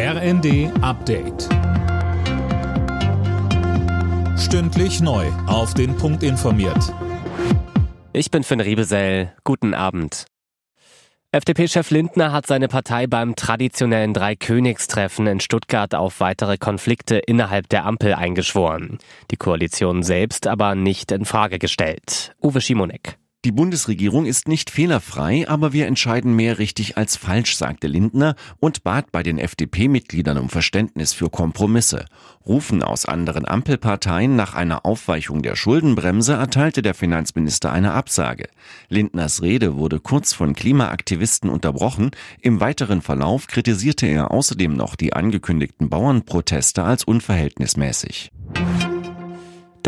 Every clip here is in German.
RND Update. Stündlich neu. Auf den Punkt informiert. Ich bin Finn Riebesell. Guten Abend. FDP-Chef Lindner hat seine Partei beim traditionellen Dreikönigstreffen in Stuttgart auf weitere Konflikte innerhalb der Ampel eingeschworen. Die Koalition selbst aber nicht in Frage gestellt. Uwe Schimonek. Die Bundesregierung ist nicht fehlerfrei, aber wir entscheiden mehr richtig als falsch, sagte Lindner und bat bei den FDP-Mitgliedern um Verständnis für Kompromisse. Rufen aus anderen Ampelparteien nach einer Aufweichung der Schuldenbremse erteilte der Finanzminister eine Absage. Lindners Rede wurde kurz von Klimaaktivisten unterbrochen. Im weiteren Verlauf kritisierte er außerdem noch die angekündigten Bauernproteste als unverhältnismäßig.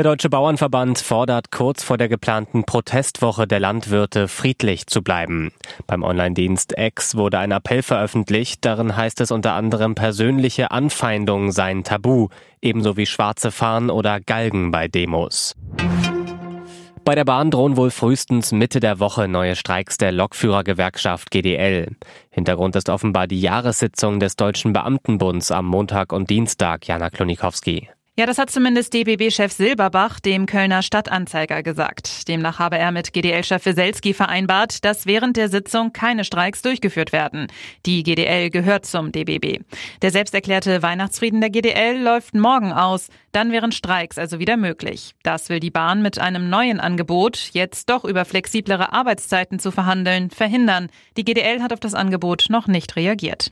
Der Deutsche Bauernverband fordert kurz vor der geplanten Protestwoche der Landwirte friedlich zu bleiben. Beim Online-Dienst X wurde ein Appell veröffentlicht, darin heißt es unter anderem persönliche Anfeindungen seien tabu, ebenso wie schwarze Fahnen oder Galgen bei Demos. Bei der Bahn drohen wohl frühestens Mitte der Woche neue Streiks der Lokführergewerkschaft GDL. Hintergrund ist offenbar die Jahressitzung des Deutschen Beamtenbunds am Montag und Dienstag, Jana Klonikowski. Ja, das hat zumindest DBB-Chef Silberbach dem Kölner Stadtanzeiger gesagt. Demnach habe er mit GDL-Chef Weselski vereinbart, dass während der Sitzung keine Streiks durchgeführt werden. Die GDL gehört zum DBB. Der selbsterklärte Weihnachtsfrieden der GDL läuft morgen aus. Dann wären Streiks also wieder möglich. Das will die Bahn mit einem neuen Angebot, jetzt doch über flexiblere Arbeitszeiten zu verhandeln, verhindern. Die GDL hat auf das Angebot noch nicht reagiert.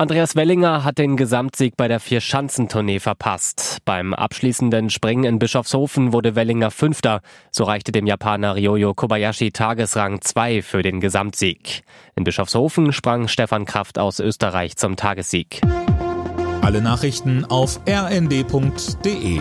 Andreas Wellinger hat den Gesamtsieg bei der Vier-Schanzentournee verpasst. Beim abschließenden Springen in Bischofshofen wurde Wellinger Fünfter. So reichte dem Japaner Ryoyo Kobayashi Tagesrang 2 für den Gesamtsieg. In Bischofshofen sprang Stefan Kraft aus Österreich zum Tagessieg. Alle Nachrichten auf rnd.de